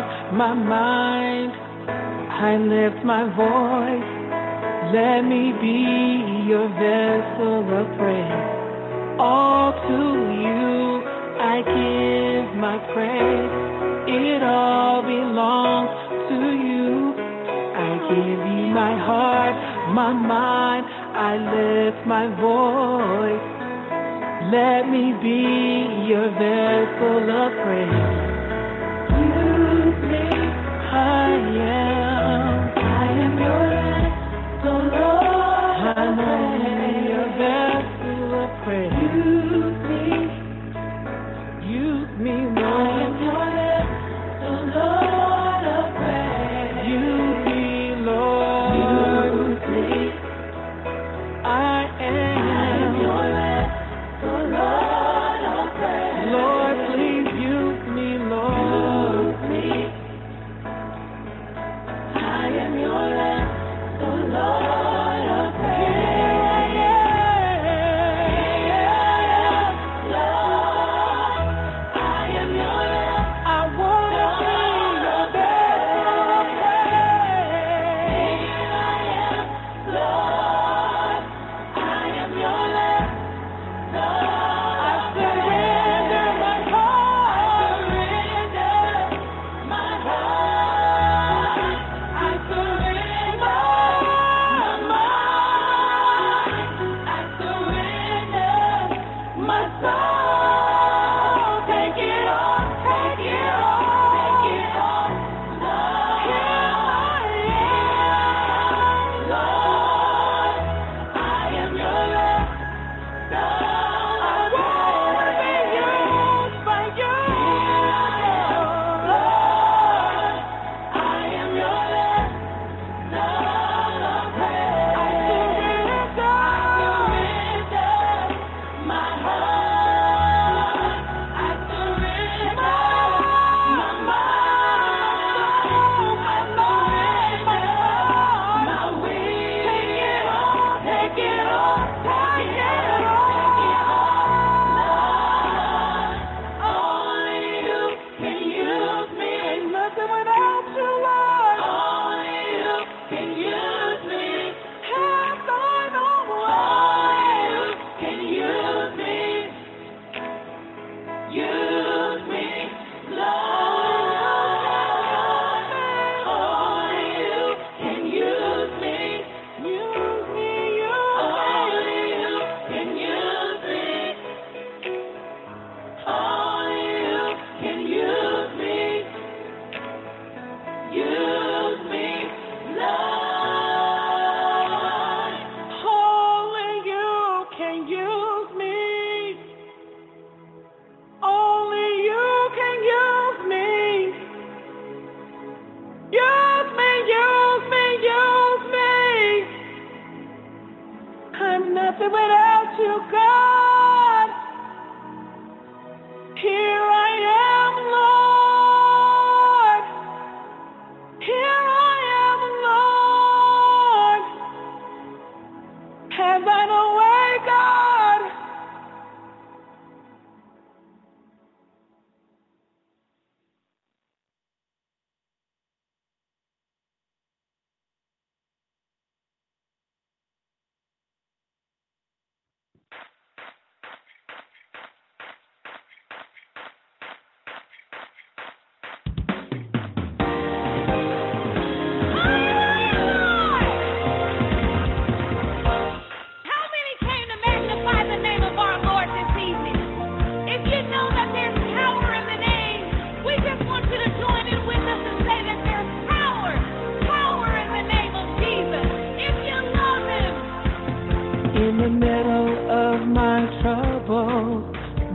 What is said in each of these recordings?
heart, my mind. I lift my voice. Let me be your vessel of praise. All to you I give my praise. It all belongs to you. I give you my heart, my mind. I lift my voice. Let me be your vessel of praise. am. I am your light, Lord, I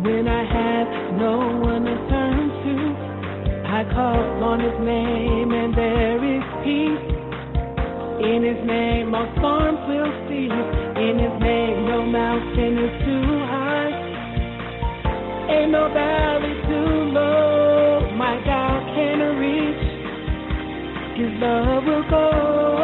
When I had no one to turn to, I called on his name and there is peace. In his name all storms will cease. In his name no mountain is too high. Ain't no valley too low. My God can reach. His love will go.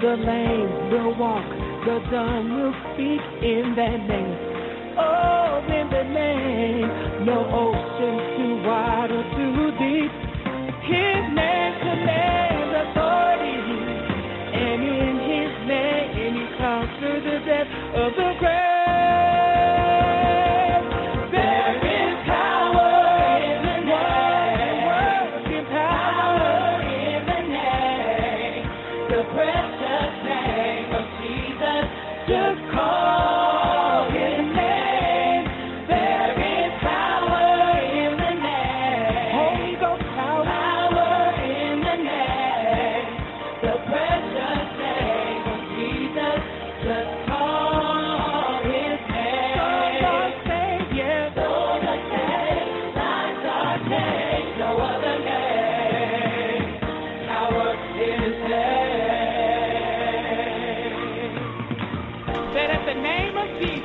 The lame will walk, the dumb will speak in that name. Oh, in the name, no ocean too wide or too deep. His name commands authority, and in His name He conquered the death of the grave. To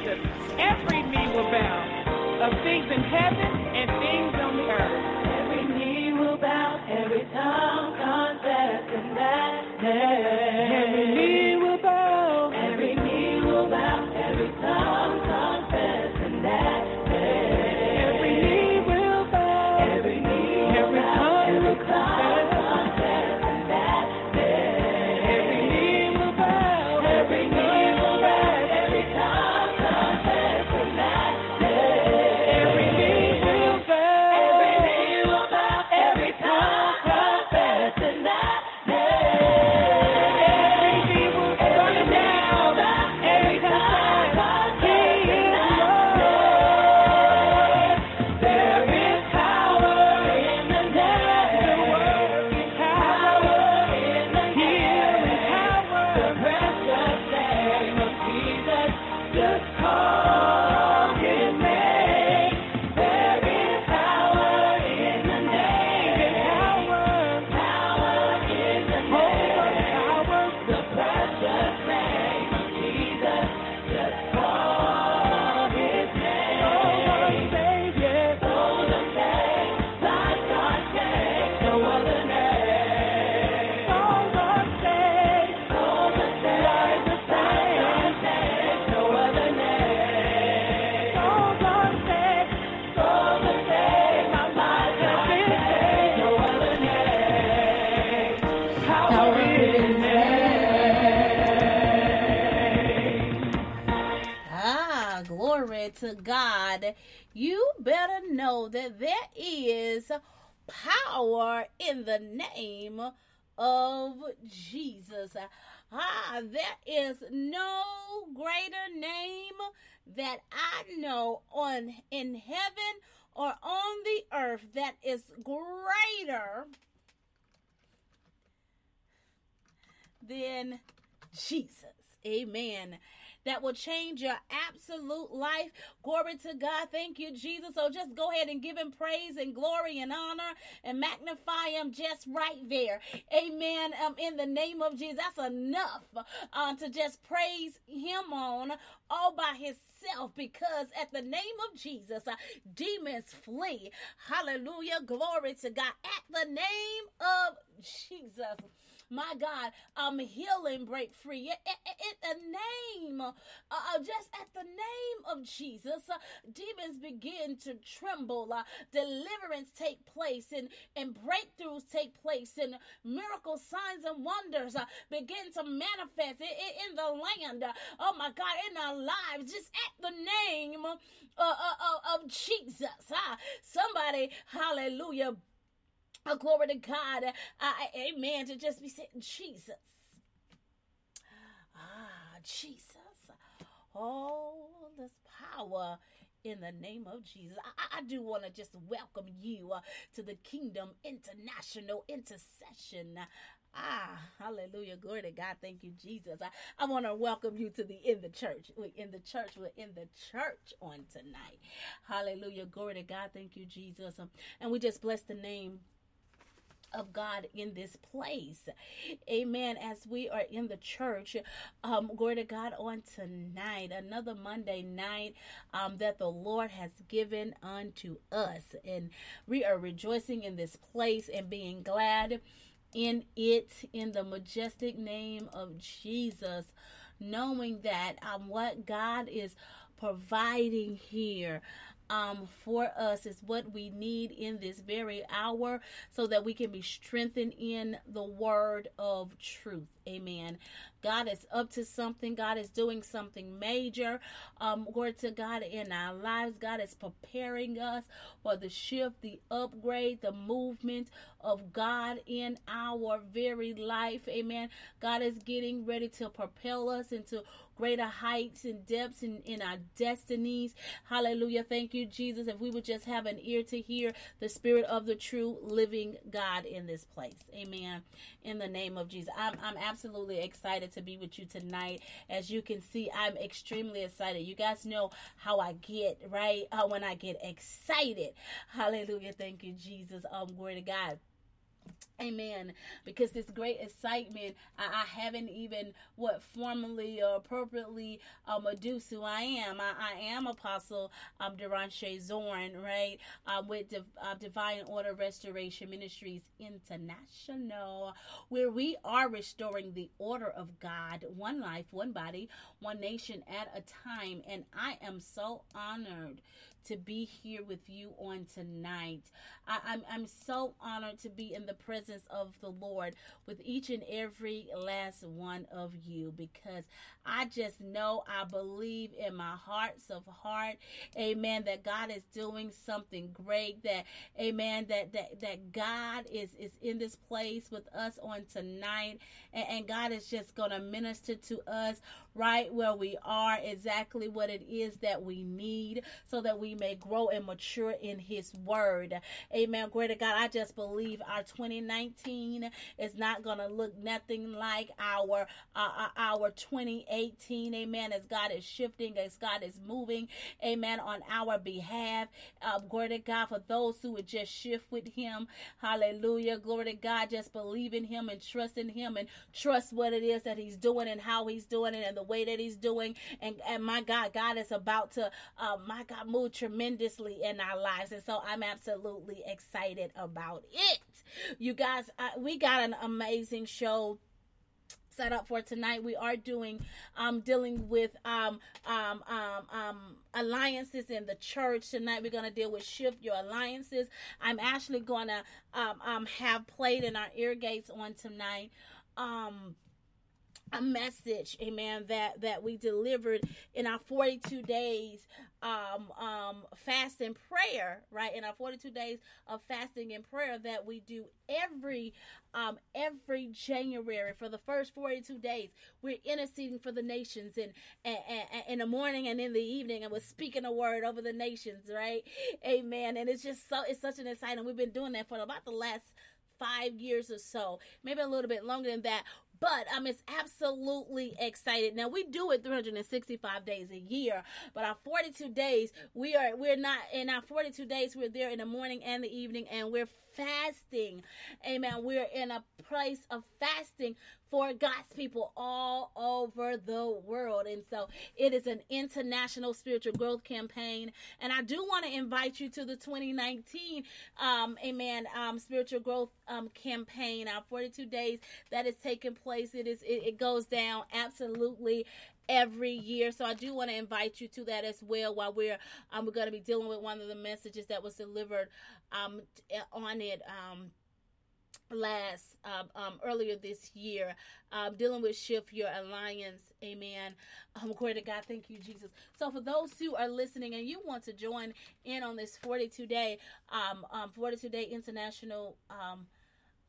power in the name of Jesus. Ah, there is no greater name that I know on in heaven or on the earth that is greater than Jesus. Amen that will change your absolute life. Glory to God. Thank you, Jesus. So just go ahead and give him praise and glory and honor and magnify him just right there. Amen. Um, in the name of Jesus. That's enough uh, to just praise him on all by himself because at the name of Jesus, uh, demons flee. Hallelujah. Glory to God. At the name of Jesus my God, um, healing break free. In the name, uh, uh, just at the name of Jesus, uh, demons begin to tremble. Uh, deliverance take place and, and breakthroughs take place and miracle signs and wonders uh, begin to manifest in, in the land. Uh, oh my God, in our lives, just at the name uh, of Jesus. Uh, somebody, hallelujah Oh, glory to God. Uh, amen. To just be saying, Jesus. Ah, Jesus. Oh, this power in the name of Jesus. I, I do want to just welcome you uh, to the Kingdom International Intercession. Ah, hallelujah. Glory to God. Thank you, Jesus. I, I want to welcome you to the in the church. We're in the church. We're in the church on tonight. Hallelujah. Glory to God. Thank you, Jesus. Um, and we just bless the name of God in this place. Amen. As we are in the church, um, glory to God on tonight, another Monday night um, that the Lord has given unto us. And we are rejoicing in this place and being glad in it in the majestic name of Jesus, knowing that um, what God is providing here um, for us is what we need in this very hour so that we can be strengthened in the word of truth. Amen. God is up to something. God is doing something major. Um, glory to God in our lives. God is preparing us for the shift, the upgrade, the movement of God in our very life. Amen. God is getting ready to propel us into greater heights and depths in, in our destinies. Hallelujah. Thank you, Jesus. If we would just have an ear to hear the spirit of the true living God in this place. Amen. In the name of Jesus. I'm, I'm absolutely excited to be with you tonight. As you can see, I'm extremely excited. You guys know how I get, right? Uh, when I get excited. Hallelujah. Thank you, Jesus. Um, glory to God. Amen. Because this great excitement, I, I, haven't even what formally or appropriately um adduced who I am. I, I am Apostle um Deranche Zorn, right? Um with Div, uh, Divine Order Restoration Ministries International, where we are restoring the order of God, one life, one body, one nation at a time. And I am so honored to be here with you on tonight. I, I'm, I'm so honored to be in the presence of the Lord with each and every last one of you because I just know I believe in my hearts of heart, amen, that God is doing something great, that amen, that that, that God is, is in this place with us on tonight, and, and God is just gonna minister to us right where we are, exactly what it is that we need so that we may grow and mature in His Word. Amen. Glory to God. I just believe our 2019 is not going to look nothing like our uh, uh our 2018. Amen. As God is shifting, as God is moving. Amen. On our behalf. Uh, glory to God for those who would just shift with Him. Hallelujah. Glory to God. Just believe in Him and trust in Him and trust what it is that He's doing and how He's doing it and the the way that he's doing. And, and my God, God is about to, uh, my God, move tremendously in our lives. And so I'm absolutely excited about it. You guys, uh, we got an amazing show set up for tonight. We are doing um dealing with um um um um alliances in the church. Tonight we're gonna deal with shift your alliances. I'm actually gonna um um have played in our ear gates on tonight. Um a message amen that that we delivered in our 42 days um um fast and prayer right? In our 42 days of fasting and prayer that we do every um every january for the first 42 days. We're interceding for the nations and, in the morning and in the evening and we're speaking a word over the nations right? Amen. And it's just so it's such an exciting we've been doing that for about the last five years or so, maybe a little bit longer than that but I'm just absolutely excited. Now we do it 365 days a year, but our 42 days, we are we're not in our 42 days, we're there in the morning and the evening, and we're fasting. Amen. We're in a place of fasting for God's people all over the world. And so it is an international spiritual growth campaign. And I do want to invite you to the 2019, um, amen, um, spiritual growth um, campaign, our 42 days that is taking place. It is, it, it goes down absolutely every year. So I do want to invite you to that as well. While we're um, we're going to be dealing with one of the messages that was delivered um, on it. Um, last um, um, earlier this year um, dealing with shift your alliance. Amen. Um, glory to god. Thank you jesus. So for those who are listening and you want to join in on this 42 day um, um 42 day international um,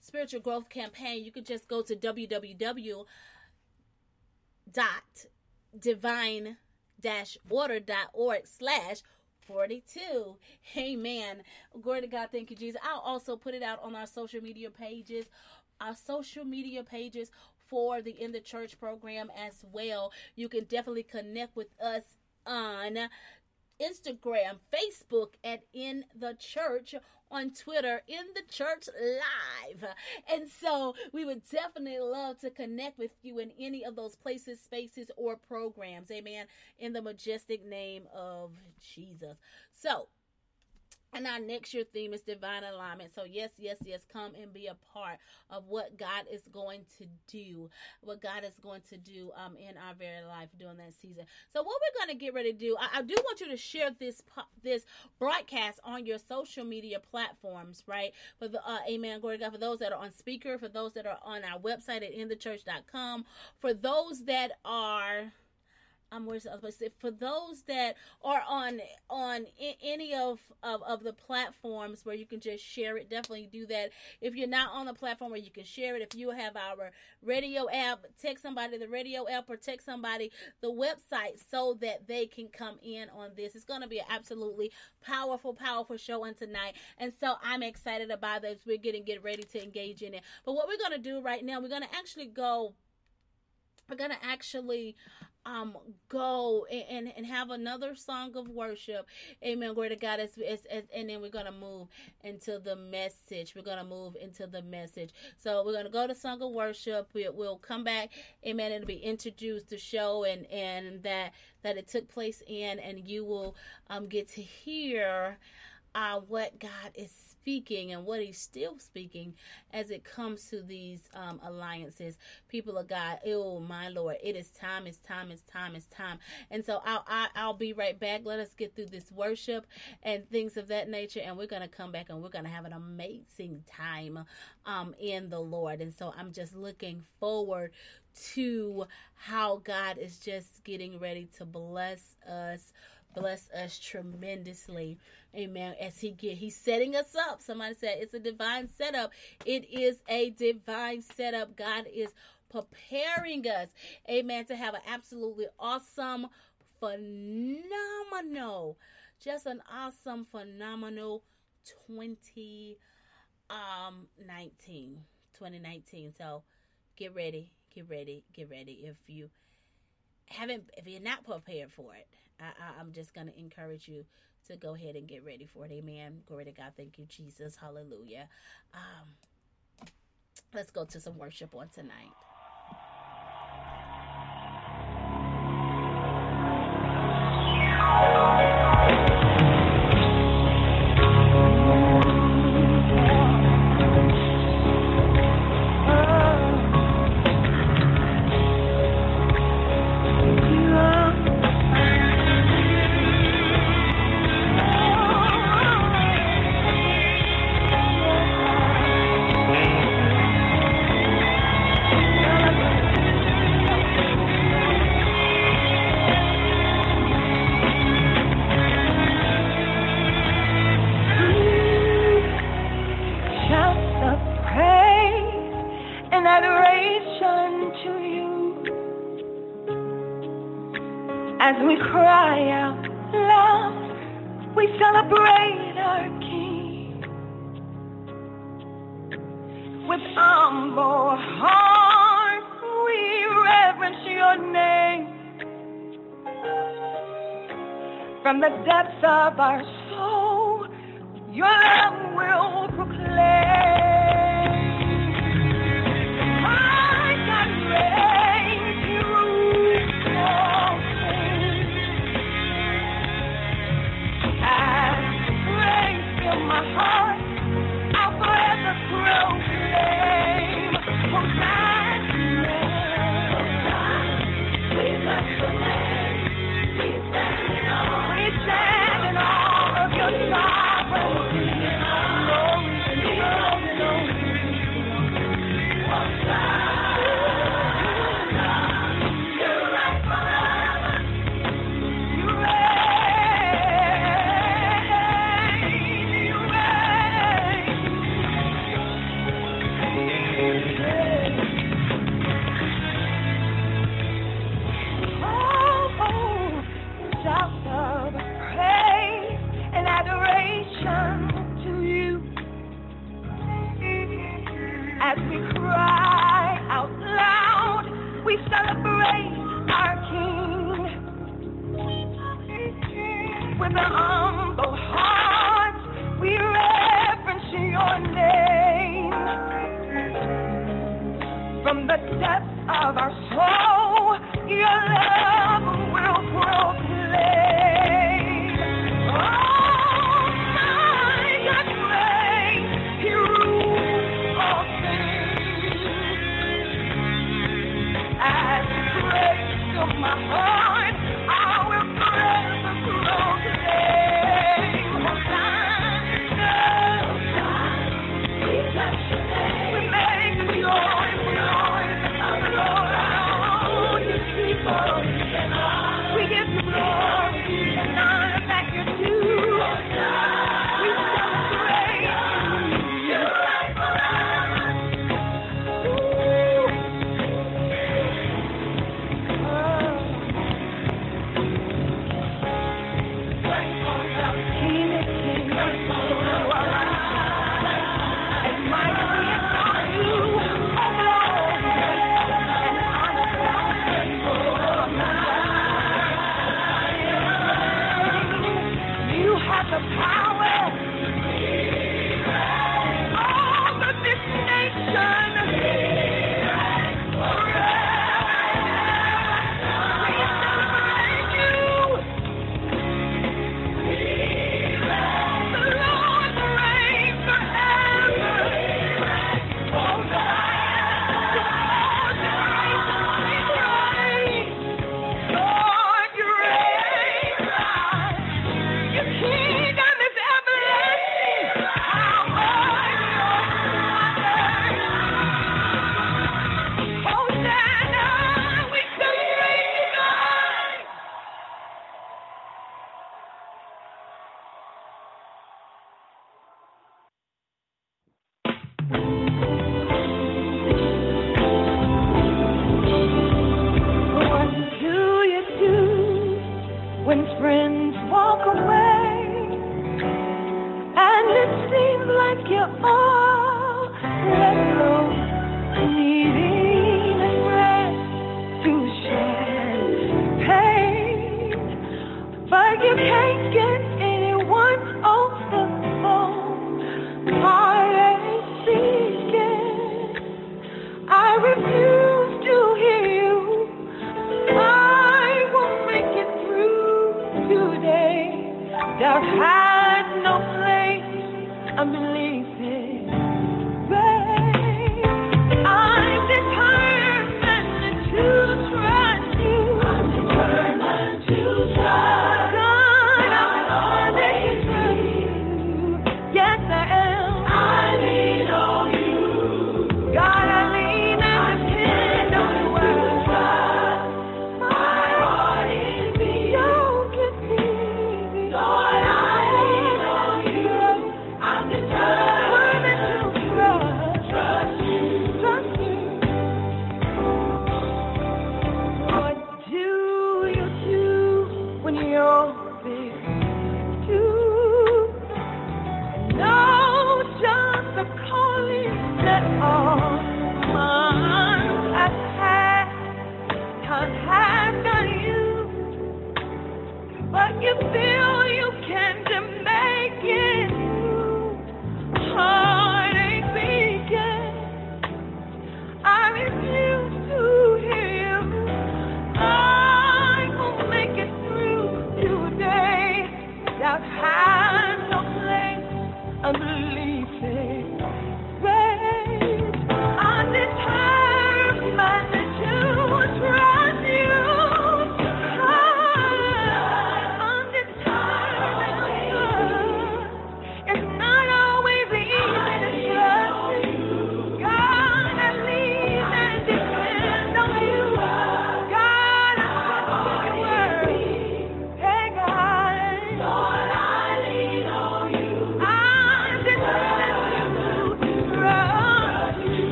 spiritual growth campaign you could just go to www dot divine dash order.org slash 42. Amen. Glory to God. Thank you, Jesus. I'll also put it out on our social media pages. Our social media pages for the In the Church program as well. You can definitely connect with us on Instagram, Facebook at In the Church, on Twitter, In the Church Live. And so we would definitely love to connect with you in any of those places, spaces, or programs. Amen. In the majestic name of Jesus. So, And our next year theme is divine alignment. So, yes, yes, yes, come and be a part of what God is going to do, what God is going to do um, in our very life during that season. So, what we're going to get ready to do, I, I do want you to share this this broadcast on your social media platforms, right? For the uh, Amen, glory God. For those that are on speaker, for those that are on our website at inthechurch.com, for those that are I'm where's the other place? For those that are on on any of, of of the platforms where you can just share it, definitely do that. If you're not on the platform where you can share it, if you have our radio app, text somebody the radio app or text somebody the website so that they can come in on this. It's going to be an absolutely powerful, powerful show on tonight, and so I'm excited about this. We're getting get ready to engage in it. But what we're going to do right now, we're going to actually go we're gonna actually um go and, and have another song of worship. Amen. Glory to god. As, as, as, and then we're gonna move into the message. We're gonna move into the message. So we're gonna go to song of worship. We, we'll come back amen it'll be introduced to show and and that that it took place in and you will um get to hear uh what god is speaking and what he's still speaking as it comes to these um, alliances. People of God, oh my Lord, it is time, it's time, it's time, it's time. And so I'll, I, i will be right back. Let us get through this worship and things of that nature. And we're going to come back and we're going to have an amazing time um, in the Lord. And so I'm just looking forward to how God is just getting ready to bless us bless us tremendously. Amen. As he get he's setting us up. Somebody said it's a divine setup. It is a divine setup. God is preparing us. Amen. To have an absolutely awesome, phenomenal, just an awesome, phenomenal 20 um 19 2019 so get ready get ready get ready if you haven't if you're not prepared for it I, am just going to encourage you to go ahead and get ready for it. Amen. Glory to God. Thank you, Jesus. Hallelujah. Um, let's go to some worship on tonight.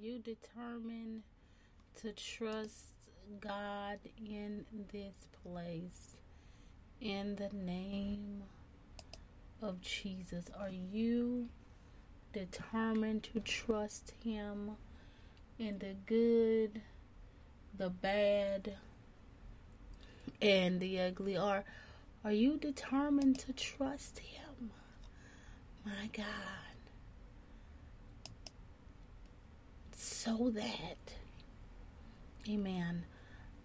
You determined to trust God in this place? In the name of Jesus, are you determined to trust Him in the good, the bad, and the ugly? Are are you determined to trust Him? My God. So that, Amen,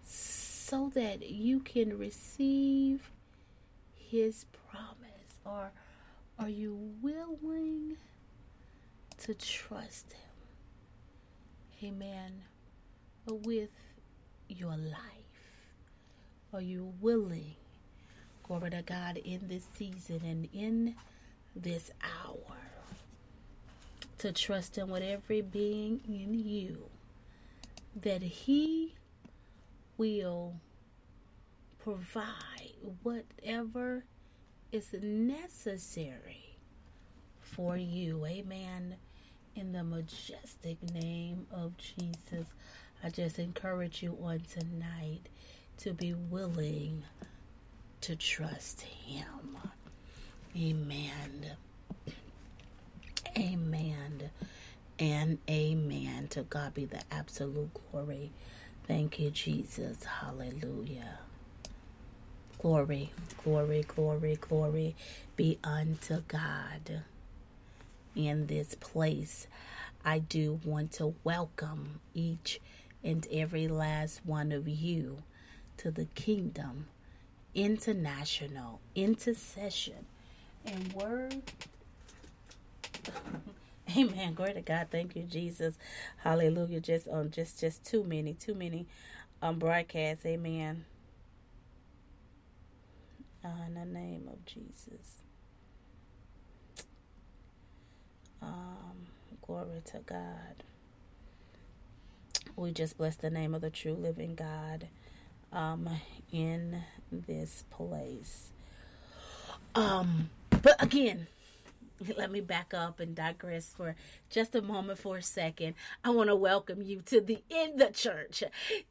so that you can receive His promise. Or are you willing to trust Him? Amen. With your life. Are you willing Glory to God in this season and in this hour to trust Him with every being in you that He will provide whatever is necessary for you. Amen. In the majestic name of Jesus, I just encourage you on tonight to be willing to trust Him. Amen. Amen. And amen. To God be the absolute glory. Thank you, Jesus. Hallelujah. Glory, glory, glory, glory be unto God in this place. I do want to welcome each and every last one of you to the kingdom international intercession and word. Amen. Glory to God. Thank you, Jesus. Hallelujah. Just um just just too many, too many um broadcasts. Amen. Uh, in the name of Jesus. Um, glory to God. We just bless the name of the true living God um, in this place. Um, but again, let me back up and digress for just a moment for a second. I want to welcome you to the In the Church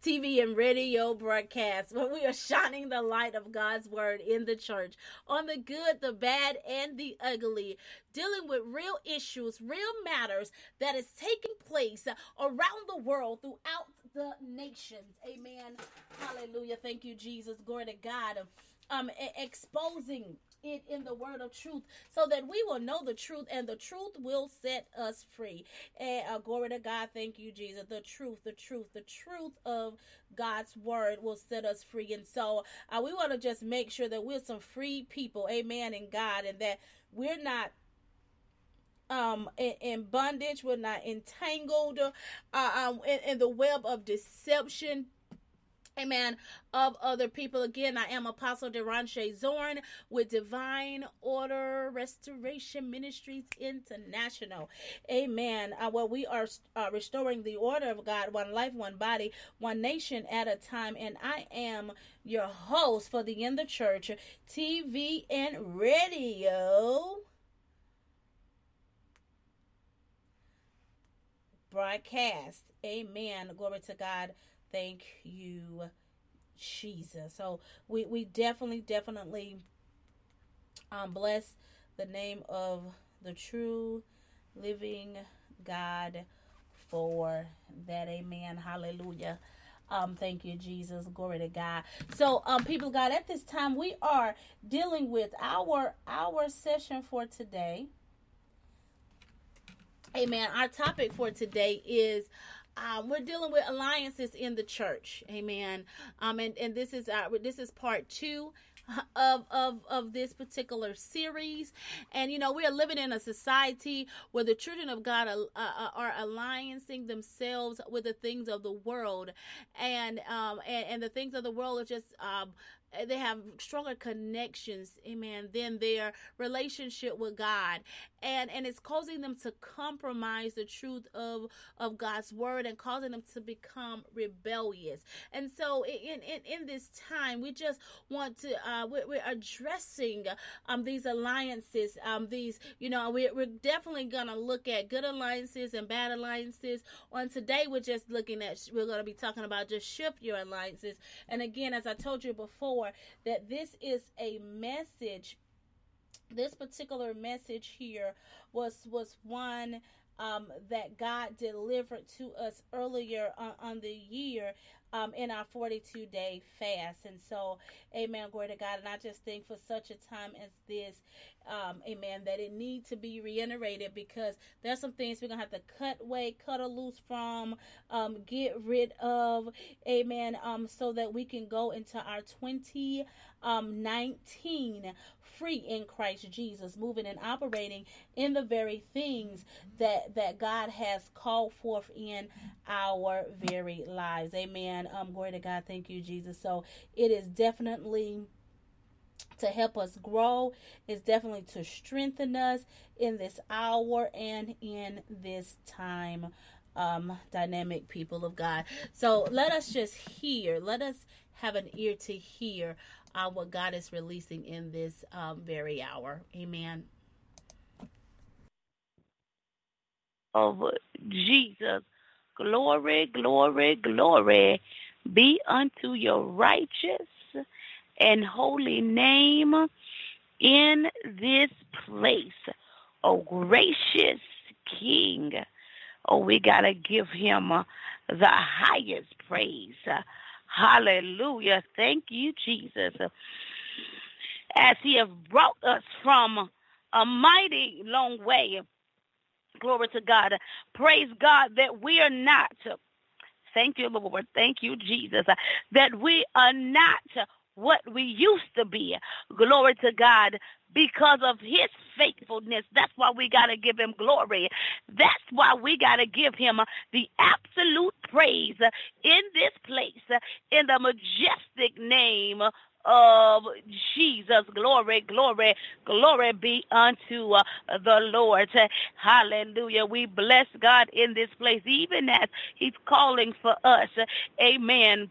TV and radio broadcast where we are shining the light of God's word in the church on the good, the bad, and the ugly, dealing with real issues, real matters that is taking place around the world throughout the nations. Amen. Hallelujah. Thank you, Jesus. Glory to God. Um, exposing it in the word of truth so that we will know the truth and the truth will set us free. And uh, glory to God. Thank you, Jesus. The truth, the truth, the truth of God's word will set us free. And so uh, we want to just make sure that we're some free people. Amen. In God and that we're not um in, in, bondage we're not entangled uh, um in, in the web of deception Amen. Of other people. Again, I am Apostle Deranche Zorn with Divine Order Restoration Ministries International. Amen. Uh, well, we are uh, restoring the order of God, one life, one body, one nation at a time. And I am your host for the In the Church TV and radio. Broadcast. Amen. Glory to God. Thank you, Jesus. So we, we definitely, definitely um, bless the name of the true living God for that. Amen. Hallelujah. Um, thank you, Jesus. Glory to God. So, um, people, God, at this time we are dealing with our our session for today. Amen. Our topic for today is um, we're dealing with alliances in the church. Amen. Um, and, and this is our, this is part two of of of this particular series and you know we are living in a society where the children of god are, uh, are alliancing themselves with the things of the world and um and, and the things of the world are just um uh, they have stronger connections, amen, than their relationship with God. And and it's causing them to compromise the truth of of God's word and causing them to become rebellious. And so in in, in this time, we just want to uh we're, we're addressing um these alliances, um these, you know, we're, we're definitely gonna look at good alliances and bad alliances. On today, we're just looking at we're gonna be talking about just shift your alliances. And again, as I told you before, that this is a message. This particular message here was was one um, that God delivered to us earlier on, on the year um, in our 42 day fast. And so, amen, glory to God. And I just think for such a time as this, um, amen, that it needs to be reiterated because there's some things we're going to have to cut away, cut a loose from, um, get rid of, amen, um, so that we can go into our 2019 um, free in Christ Jesus, moving and operating in the very things that that God has called forth in our very lives. Amen. Um, glory to God. Thank you, Jesus. So it is definitely to help us grow. It's definitely to strengthen us in this hour and in this time. Um, dynamic people of God. So let us just hear. Let us have an ear to hear uh, what God is releasing in this um, very hour. Amen. Of Jesus, glory, glory, glory be unto your righteous and holy name in this place. Oh, gracious King. Oh, we got to give him uh, the highest praise. Hallelujah. Thank you, Jesus. As he has brought us from a mighty long way. Glory to God. Praise God that we are not. Thank you, Lord. Thank you, Jesus. That we are not what we used to be. Glory to God because of his faithfulness. That's why we got to give him glory. That's why we got to give him the absolute praise in this place, in the majestic name of Jesus. Glory, glory, glory be unto uh, the Lord. Hallelujah. We bless God in this place, even as he's calling for us. Amen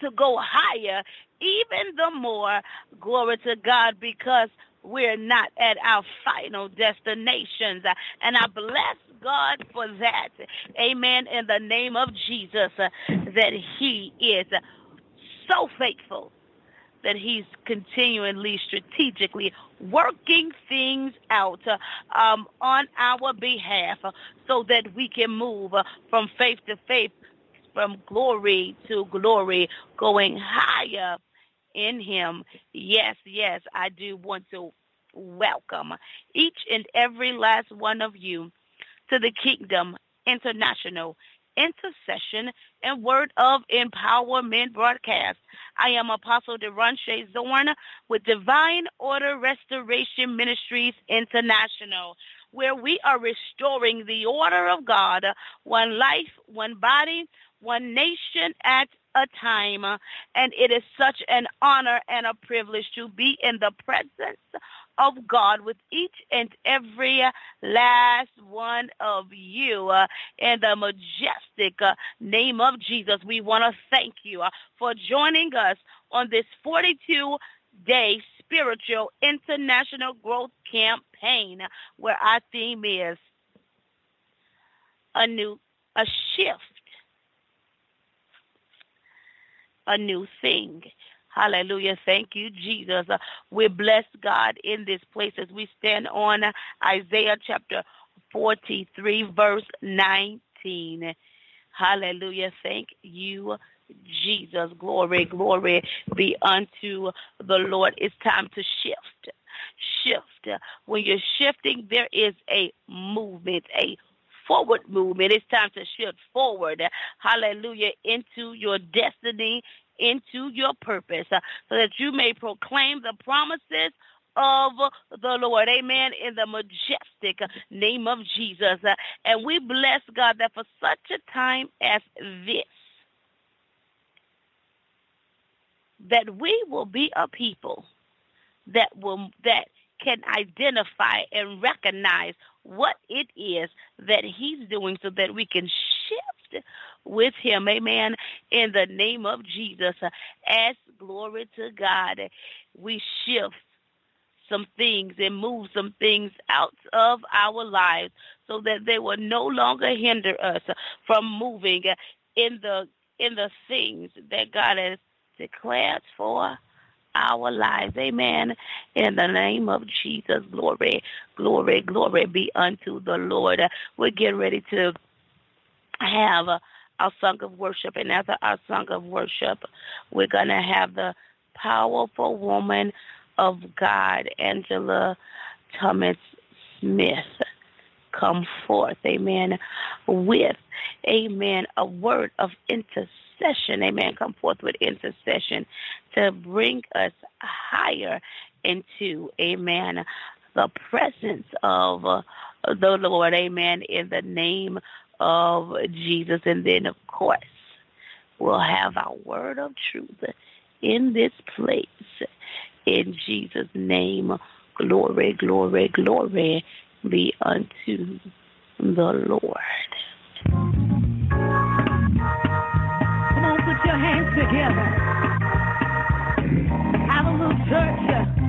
to go higher even the more. Glory to God because we're not at our final destinations. And I bless God for that. Amen. In the name of Jesus, that He is so faithful that He's continually, strategically working things out um, on our behalf so that we can move from faith to faith, from glory to glory, going higher in him. Yes, yes, I do want to welcome each and every last one of you to the Kingdom International Intercession and Word of Empowerment broadcast. I am Apostle Deronche Zorn with Divine Order Restoration Ministries International, where we are restoring the order of God, one life, one body, one nation at a time. And it is such an honor and a privilege to be in the presence of God with each and every last one of you. In the majestic uh, name of Jesus, we want to thank you uh, for joining us on this 42 day spiritual international growth campaign where our theme is a new a shift a new thing. Hallelujah. Thank you, Jesus. Uh, we bless God in this place as we stand on Isaiah chapter 43, verse 19. Hallelujah. Thank you, Jesus. Glory, glory be unto the Lord. It's time to shift. Shift. When you're shifting, there is a movement, a forward movement. It's time to shift forward. Hallelujah. Into your destiny, into your purpose, uh, so that you may proclaim the promises of the Lord. Amen. In the majestic name of Jesus. Uh, and we bless God that for such a time as this, that we will be a people that will that can identify and recognize what it is that he's doing so that we can shift with him. Amen. In the name of Jesus. As glory to God, we shift some things and move some things out of our lives so that they will no longer hinder us from moving in the in the things that God has declared for our lives. Amen. In the name of Jesus, glory, glory, glory be unto the Lord. We're getting ready to have our song of worship. And after our song of worship, we're going to have the powerful woman of God, Angela Thomas Smith, come forth, amen, with, amen, a word of intercession, amen, come forth with intercession to bring us higher into, amen, the presence of uh, the Lord, amen, in the name of Jesus. And then, of course, we'll have our word of truth in this place in Jesus' name. Glory, glory, glory be unto the Lord. Your hands together. Have a little church. Uh,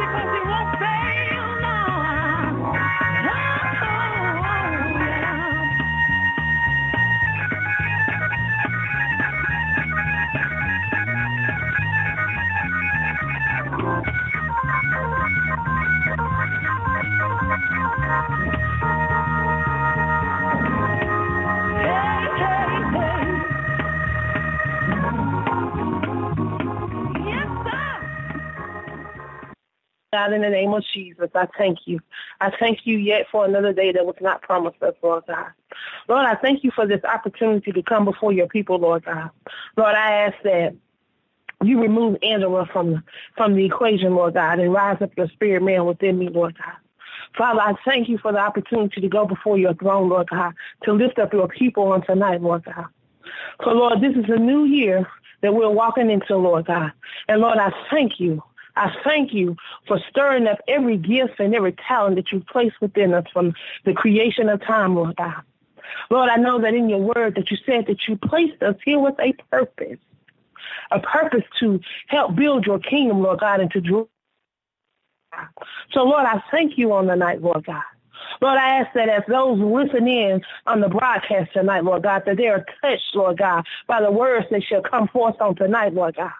because he won't fail. God, in the name of Jesus, I thank you. I thank you yet for another day that was not promised us, Lord God. Lord, I thank you for this opportunity to come before your people, Lord God. Lord, I ask that you remove Angela from, from the equation, Lord God, and rise up your spirit man within me, Lord God. Father, I thank you for the opportunity to go before your throne, Lord God, to lift up your people on tonight, Lord God. So, Lord, this is a new year that we're walking into, Lord God. And, Lord, I thank you. I thank you for stirring up every gift and every talent that you've placed within us from the creation of time, Lord God. Lord, I know that in your word that you said that you placed us here with a purpose, a purpose to help build your kingdom, Lord God, and to draw. So, Lord, I thank you on the night, Lord God. Lord, I ask that as those listen in on the broadcast tonight, Lord God, that they are touched, Lord God, by the words that shall come forth on tonight, Lord God.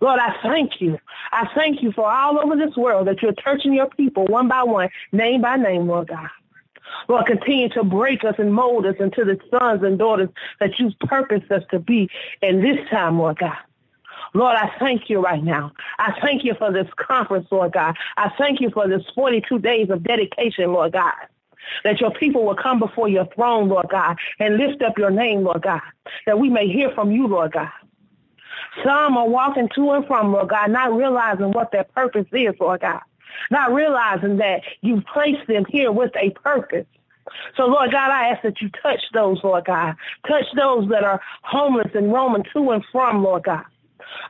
Lord, I thank you. I thank you for all over this world that you're touching your people one by one, name by name, Lord God. Lord, continue to break us and mold us into the sons and daughters that you've purposed us to be in this time, Lord God. Lord, I thank you right now. I thank you for this conference, Lord God. I thank you for this 42 days of dedication, Lord God. That your people will come before your throne, Lord God, and lift up your name, Lord God. That we may hear from you, Lord God. Some are walking to and from, Lord God, not realizing what their purpose is, Lord God. Not realizing that you've placed them here with a purpose. So, Lord God, I ask that you touch those, Lord God. Touch those that are homeless and roaming to and from, Lord God.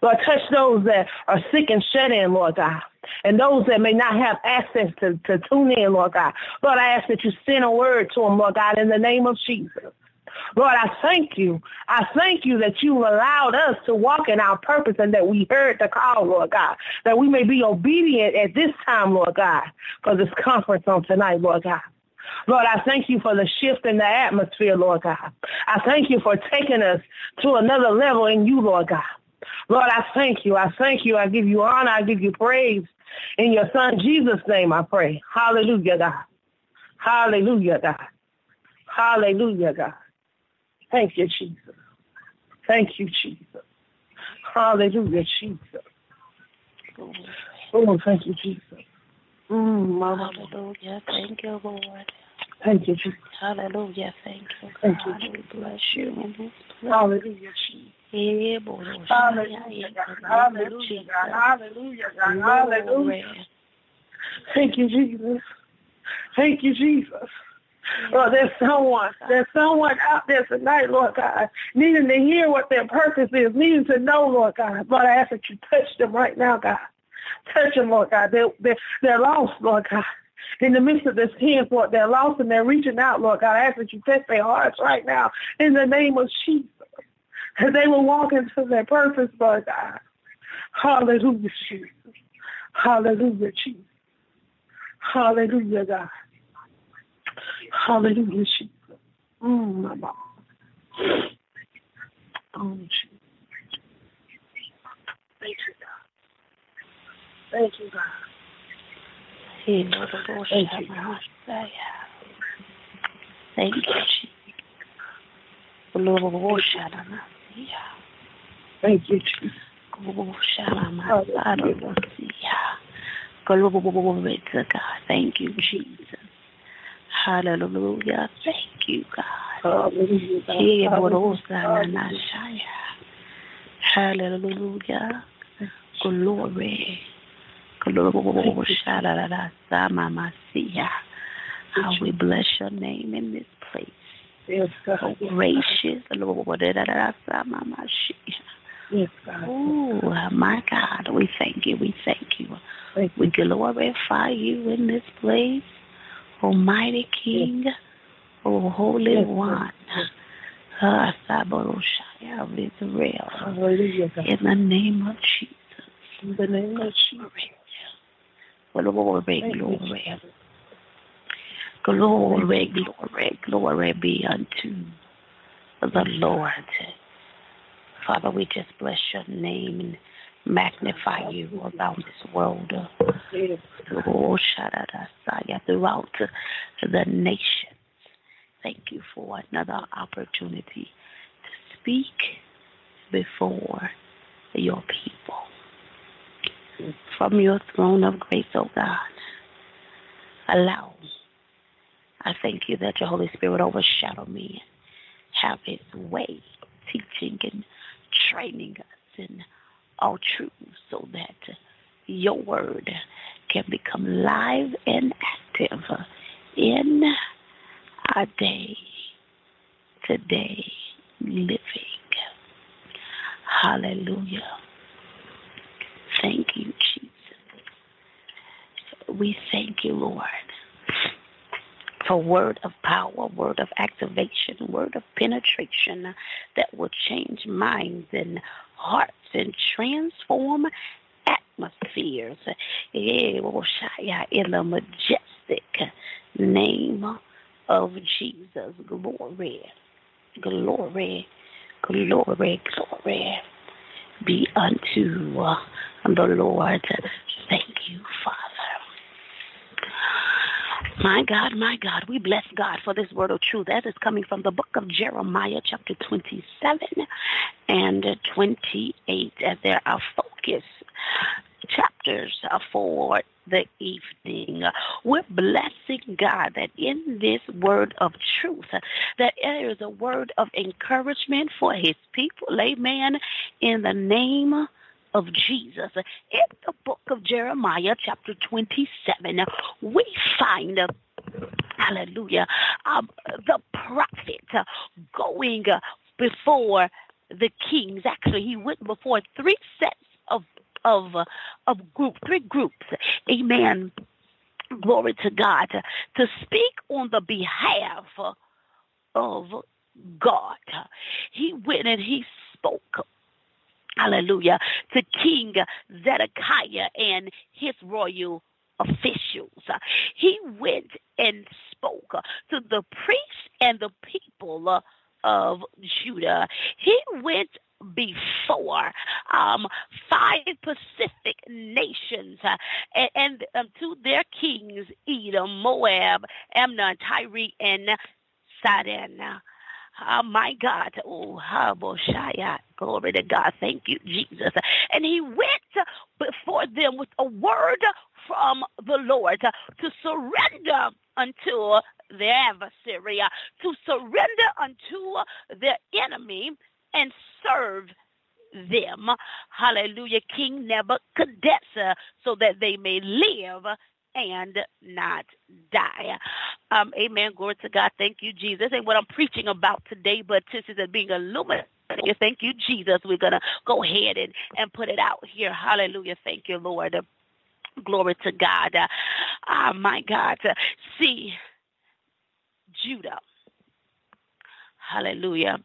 Lord, touch those that are sick and shut in, Lord God. And those that may not have access to, to tune in, Lord God. Lord, I ask that you send a word to them, Lord God, in the name of Jesus. Lord, I thank you. I thank you that you allowed us to walk in our purpose and that we heard the call, Lord God, that we may be obedient at this time, Lord God, for this conference on tonight, Lord God. Lord, I thank you for the shift in the atmosphere, Lord God. I thank you for taking us to another level in you, Lord God. Lord, I thank you. I thank you. I give you honor. I give you praise. In your son Jesus' name I pray. Hallelujah, God. Hallelujah, God. Hallelujah, God. Thank you, Jesus. Thank you, Jesus. Hallelujah, Jesus. Oh, thank you, Jesus. Mm, mama. Hallelujah. Thank you, Lord. Thank you, Jesus. Hallelujah. Thank you, Thank you, God. We bless you in this. Hallelujah, Jesus. Yeah, boy. Hallelujah, God. Hallelujah, God. Hallelujah, God. Hallelujah. Thank you, Jesus. Thank you, Jesus. Lord, there's someone, there's someone out there tonight, Lord God, needing to hear what their purpose is, needing to know, Lord God. Lord, I ask that you touch them right now, God. Touch them, Lord God. They're, they're, they're lost, Lord God. In the midst of this hand, Lord, they're lost and they're reaching out, Lord God. I ask that you touch their hearts right now in the name of Jesus. That they will walk into their purpose, Lord God. Hallelujah, Jesus. Hallelujah, Jesus. Hallelujah, God. Hallelujah, Jesus. Mm, my God. Oh, Jesus. Thank you, God. Thank you, God. Hey, Lord, Lord, Thank you. Messiah. Thank you, Jesus. Lord, Lord, Shabbat, Messiah. Thank you, Jesus. Lord, Shabbat, Messiah, Lord, Messiah. Glory to God. Thank you, Jesus. Hallelujah. Thank you, God. Hallelujah, God. Hey, Lord, Hallelujah. Hosanna, Messiah. Hallelujah. Glory. Glory. How we bless your name in this place. Yes, God. Oh, gracious. Yes, God. Oh, my God, we thank you. We thank you. Thank you. We glorify you in this place, Almighty King, O Holy Yes, One. Ah, yes. Hasabaroshaya of Israel. Hallelujah, In the name of Jesus. In the name of Jesus. Glory, glory. Glory, glory, glory be unto the Lord. Father, we just bless your name magnify you around this world. Oh, throughout the nations. Thank you for another opportunity to speak before your people. From your throne of grace, oh God, allow. I thank you that your Holy Spirit overshadow me and have his way, teaching and training us in all true so that your word can become live and active in our day today living. Hallelujah. Thank you, Jesus. We thank you, Lord, for word of power, word of activation, word of penetration that will change minds and hearts and transform atmospheres. In the majestic name of Jesus. Glory, glory, glory, glory be unto the Lord. Thank you, Father. My God, my God, we bless God for this word of truth as it's coming from the book of Jeremiah, chapter 27 and 28, as there are focus chapters for the evening. We're blessing God that in this word of truth, that there is a word of encouragement for his people. Amen. In the name of Jesus. In the book of Jeremiah, chapter 27, we find hallelujah, um, the prophet going before the kings. Actually, he went before three sets of of of group, three groups. Amen. Glory to God to speak on the behalf of God. He went and he spoke hallelujah, to King Zedekiah and his royal officials. He went and spoke to the priests and the people of Judah. He went before um, five Pacific nations uh, and, and um, to their kings, Edom, Moab, Ammon, Tyre, and Sidon. Oh my God. Oh, Haboshaya. Glory to God. Thank you, Jesus. And he went before them with a word from the Lord to surrender unto their adversary, to surrender unto their enemy and serve them. Hallelujah. King Nebuchadnezzar, so that they may live and not die. Um, amen. Glory to God. Thank you, Jesus. And what I'm preaching about today, but this is being illuminated. Thank you, Jesus. We're going to go ahead and, and put it out here. Hallelujah. Thank you, Lord. Glory to God. Uh, my God. See, Judah. Hallelujah.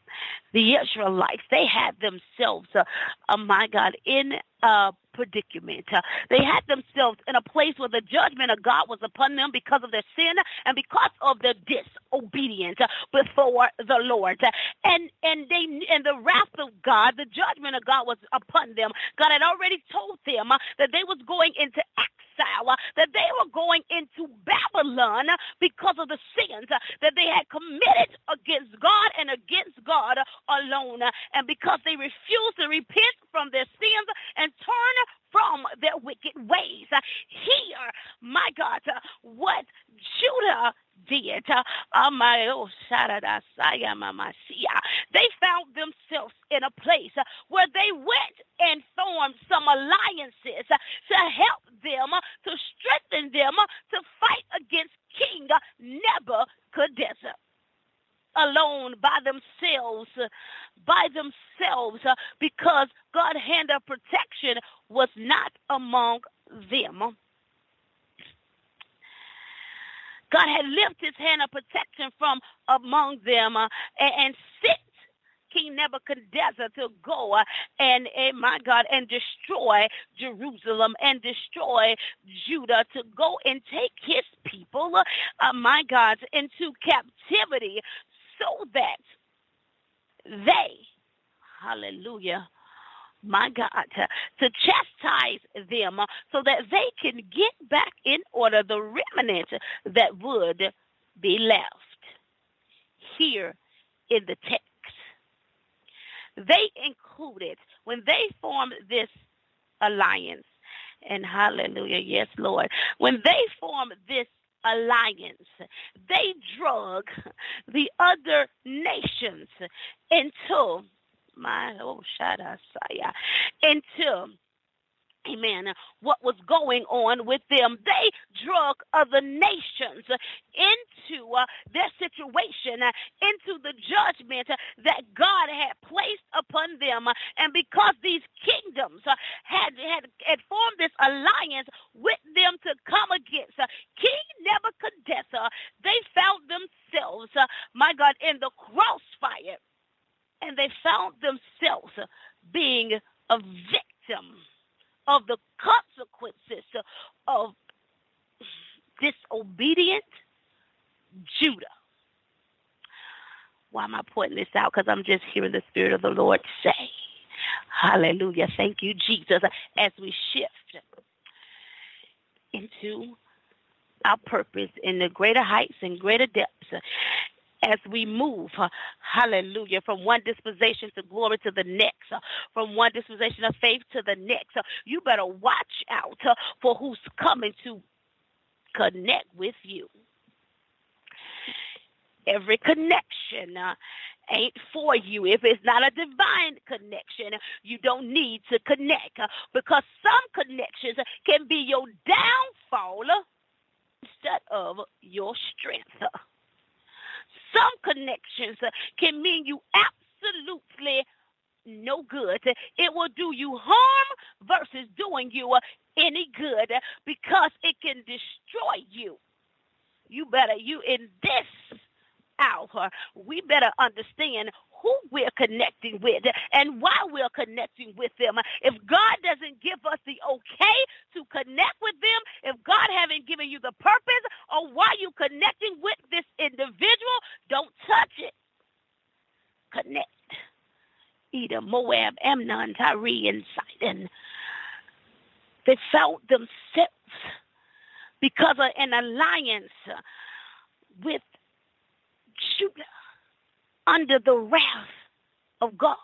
The Israelites, they had themselves, uh, uh, my God, in a predicament. Uh, they had themselves in a place where the judgment of God was upon them because of their sin and because of their disobedience before the Lord. And and they and the wrath of God, the judgment of God was upon them. God had already told them that they was going into that they were going into Babylon because of the sins that they had committed against God and against God alone. And because they refused to repent from their sins and turn from their wicked ways. Hear, my God, what Judah they found themselves in a place uh, where they went and formed some alliances uh, to help them, uh, to strengthen them to fight against King Nebuchadnezzar alone by themselves, by themselves, uh, because God's hand of protection was not among them. God had lifted his hand of protection from among them uh, and, and sent King Nebuchadnezzar to go uh, and, and, my God, and destroy Jerusalem and destroy Judah, to go and take his people, uh, my God, into captivity so that they, hallelujah, my God, to, chastise them so that they can get back in order the remnant that would be left. Here in the text, they included, when they formed this alliance, and hallelujah, yes, Lord, when they formed this alliance. They drug the other nations into my oh Shadasaya into amen, what was going on with them. They drug other nations into uh, their situation, uh, into the judgment uh, that God had placed upon them. And because these kingdoms uh, had, had, had formed this alliance with them to come against uh, King Nebuchadnezzar, they found themselves, uh, my God, in the found themselves being a victim of the consequences of disobedient Judah. Why am I pointing this out? Because I'm just hearing the Spirit of the Lord say, Hallelujah. Thank you, Jesus, as we shift into our purpose in the greater heights and greater depths as we move, hallelujah, from one dispensation to glory to the next, uh, from one dispensation of faith to the next. Uh, you better watch out for who's coming to connect with you. Every connection uh, ain't for you. If it's not a divine connection, you don't need to connect uh, because some connections can be your downfall instead of your strength. Connections uh, can mean you absolutely no good. It will do you harm versus doing you uh, any good because it can destroy you. You better, you in this hour, we better understand who we're connecting with and why we're connecting with them. If God doesn't give us the okay to connect with them, if God haven't given you the purpose or why you connecting with this individual, don't touch it. Connect. Edom, Moab, Ammon, Tyre, and Sidon. They felt themselves because of an alliance with Judah under the wrath of God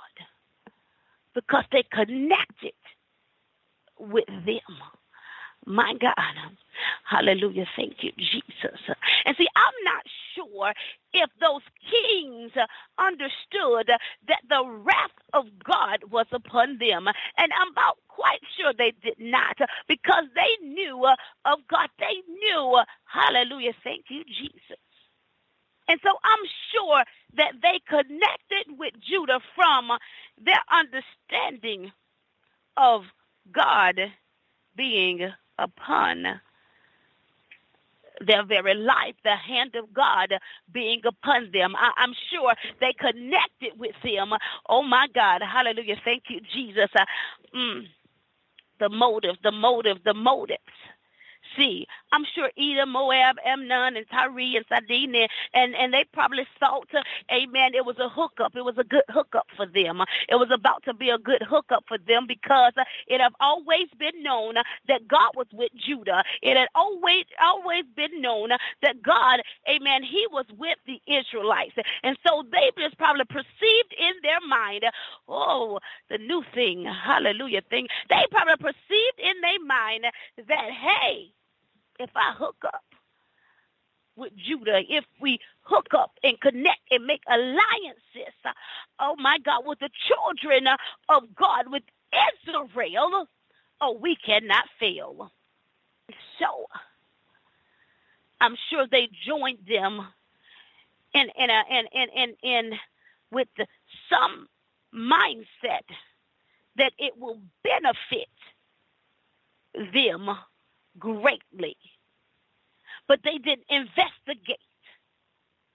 because they connected with them. My God. Hallelujah. Thank you, Jesus. And see, I'm not sure if those kings understood that the wrath of God was upon them. And I'm about quite sure they did not because they knew of God. They knew, hallelujah, thank you, Jesus. And so I'm sure that they connected with Judah from their understanding of God being upon their very life, the hand of God being upon them. I, am sure they connected with them. Oh my God. Hallelujah. Thank you, Jesus. Uh, mm, the motive, the motive, the motives see. I'm sure Edom, Moab, Ammon, and Tyre and Sidon, and, and they probably thought, amen, it was a hookup. It was a good hookup for them. It was about to be a good hookup for them because it have always been known that God was with Judah. It had always, always been known that God, amen, he was with the Israelites. And so they just probably perceived in their mind, oh, the new thing, hallelujah thing. They probably perceived in their mind that, hey, if I hook up with Judah, if we hook up and connect and make alliances, uh, oh my God, with the children uh, of God, with Israel, oh, we cannot fail. So, I'm sure they joined them in in a, in in in, in with some mindset that it will benefit them greatly. But they didn't investigate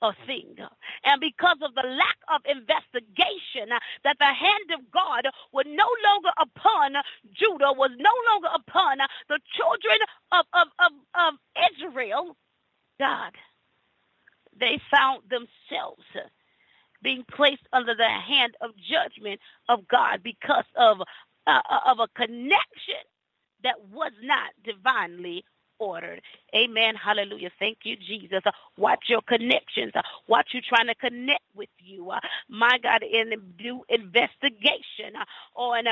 a thing. And because of the lack of investigation, uh, that the hand of God was no longer upon Judah, was no longer upon uh, the children of, of, of, of Israel. God, they found themselves uh, being placed under the hand of judgment of God because of uh, of a connection that was not divinely ordered. Amen. Hallelujah. Thank you, Jesus. Uh, watch your connections. Uh, watch you trying to connect with you. Uh, my God, and do investigation on,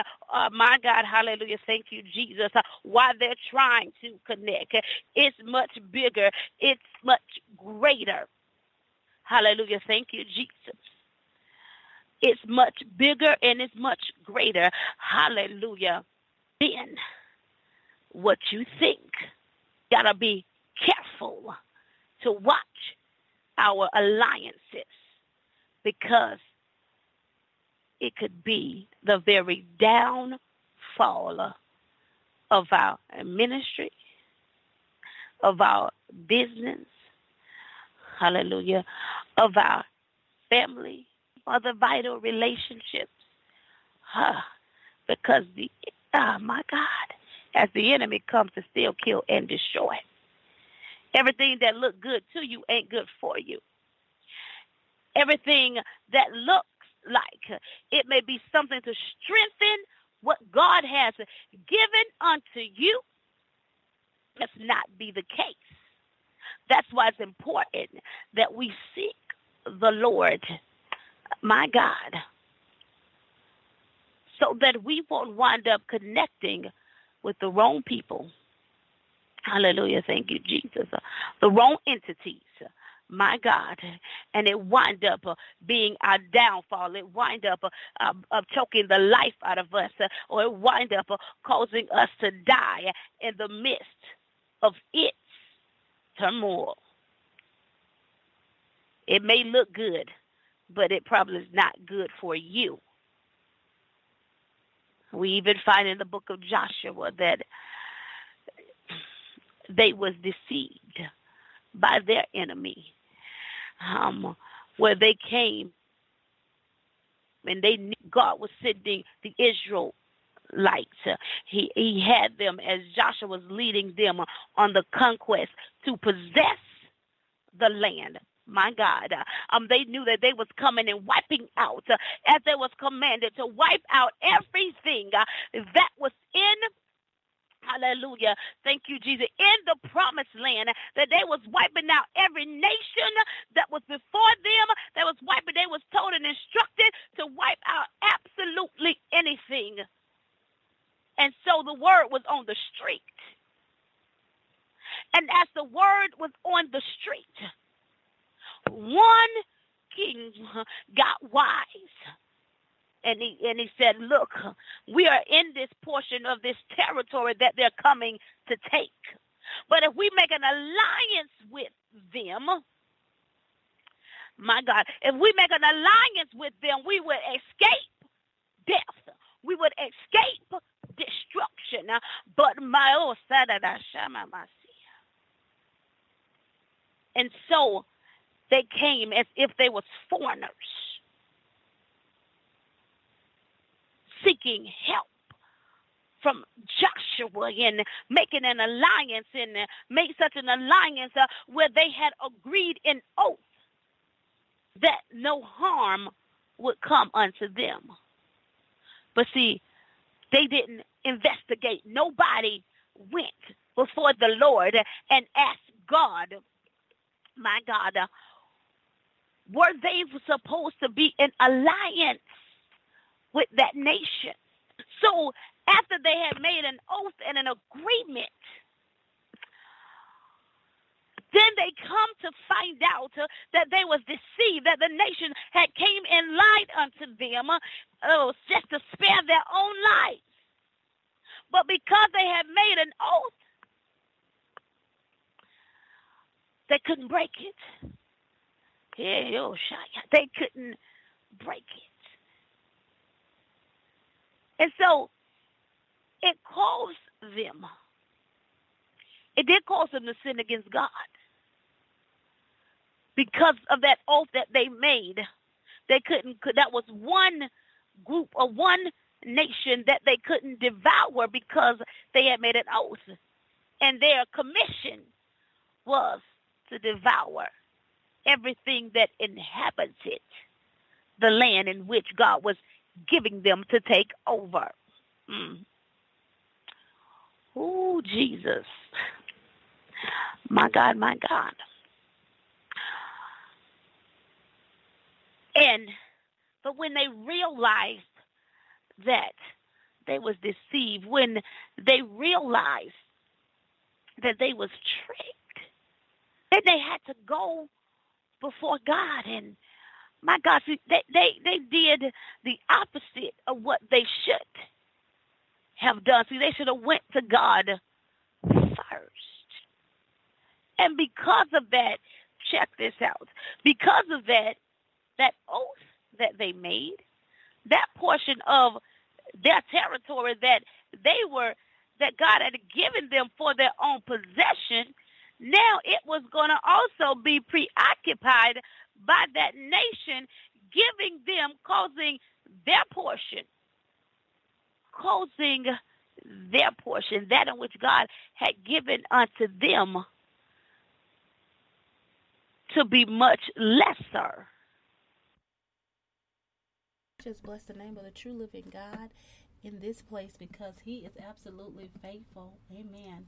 my God, hallelujah. Thank you, Jesus. Why they're trying to connect, it's much bigger, it's much greater. Hallelujah. Thank you, Jesus. It's much bigger and it's much greater. Hallelujah. Then what you think gotta be careful to watch our alliances because it could be the very downfall of our ministry, of our business, hallelujah, of our family, other vital relationships. Huh. Because the, oh my God, as the enemy comes to steal, kill, and destroy. Everything that look good to you ain't good for you. Everything that looks like it may be something to strengthen what God has given unto you. Must not be the case. That's why it's important that we seek the Lord, my God, so that we won't wind up connecting with the wrong people. Hallelujah. Thank you, Jesus. The wrong entities. My God. And it wind up uh, being our downfall. It wind up uh, uh, choking the life out of us. Uh, or it wind up uh, causing us to die in the midst of its turmoil. It may look good, but it probably is not good for you. We even find in the book of Joshua that they was deceived by their enemy, um, where they came and they knew God was sending the Israelites. He he had them as Joshua was leading them on the conquest to possess the land my God. Um, they knew that they was coming and wiping out uh, as they was commanded to wipe out everything uh, that was in Hallelujah. Thank you, Jesus. In the promised land, that they was wiping out every nation that was before them, that was wiping, they was told and instructed to wipe out absolutely anything. And so the word was on the street. And as the word was on the street, one king got wise. And he and he said, Look, we are in this portion of this territory that they're coming to take. But if we make an alliance with them, my God, if we make an alliance with them, we would escape death. We would escape destruction. But my oh, and so they came as if they was foreigners, seeking help from Joshua in making an alliance and make such an alliance uh, where they had agreed in oath that no harm would come unto them. But see, they didn't investigate. Nobody went before the Lord and asked God, my God, uh, were they supposed to be in alliance with that nation? So after they had made an oath and an agreement, then they come to find out uh, that they was deceived, that the nation had came and lied unto them uh, just to spare their own lives. But because they had made an oath, they couldn't break it. They couldn't break it. And so it caused them, it did cause them to sin against God. Because of that oath that they made, they couldn't, that was one group or one nation that they couldn't devour because they had made an oath. And their commission was to devour everything that inhabited the land in which God was giving them to take over. Mm. Oh, Jesus. My God, my God. And but when they realized that they was deceived, when they realized that they was tricked, then they had to go before God and my God, see, they, they, they did the opposite of what they should have done. See, they should have went to God first. And because of that, check this out. Because of that, that oath that they made, that portion of their territory that they were, that God had given them for their own possession, now it was going to also be preoccupied by that nation, giving them, causing their portion, causing their portion, that in which God had given unto them to be much lesser. Just bless the name of the true living God in this place because he is absolutely faithful. Amen.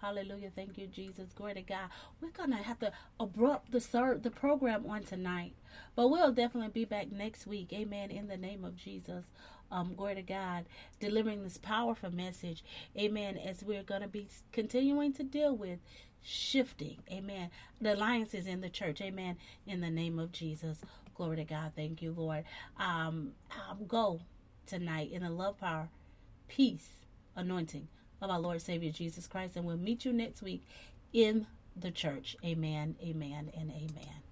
Hallelujah. Thank you, Jesus. Glory to God. We're going to have to abrupt the serve, the program on tonight, but we'll definitely be back next week. Amen. In the name of Jesus. Um, glory to God, delivering this powerful message. Amen. As we're going to be continuing to deal with shifting. Amen. The alliances in the church. Amen. In the name of Jesus. Glory to God. Thank you, Lord. Um, um go tonight in the love, power, peace, anointing of our Lord Savior Jesus Christ. And we'll meet you next week in the church. Amen, amen, and amen.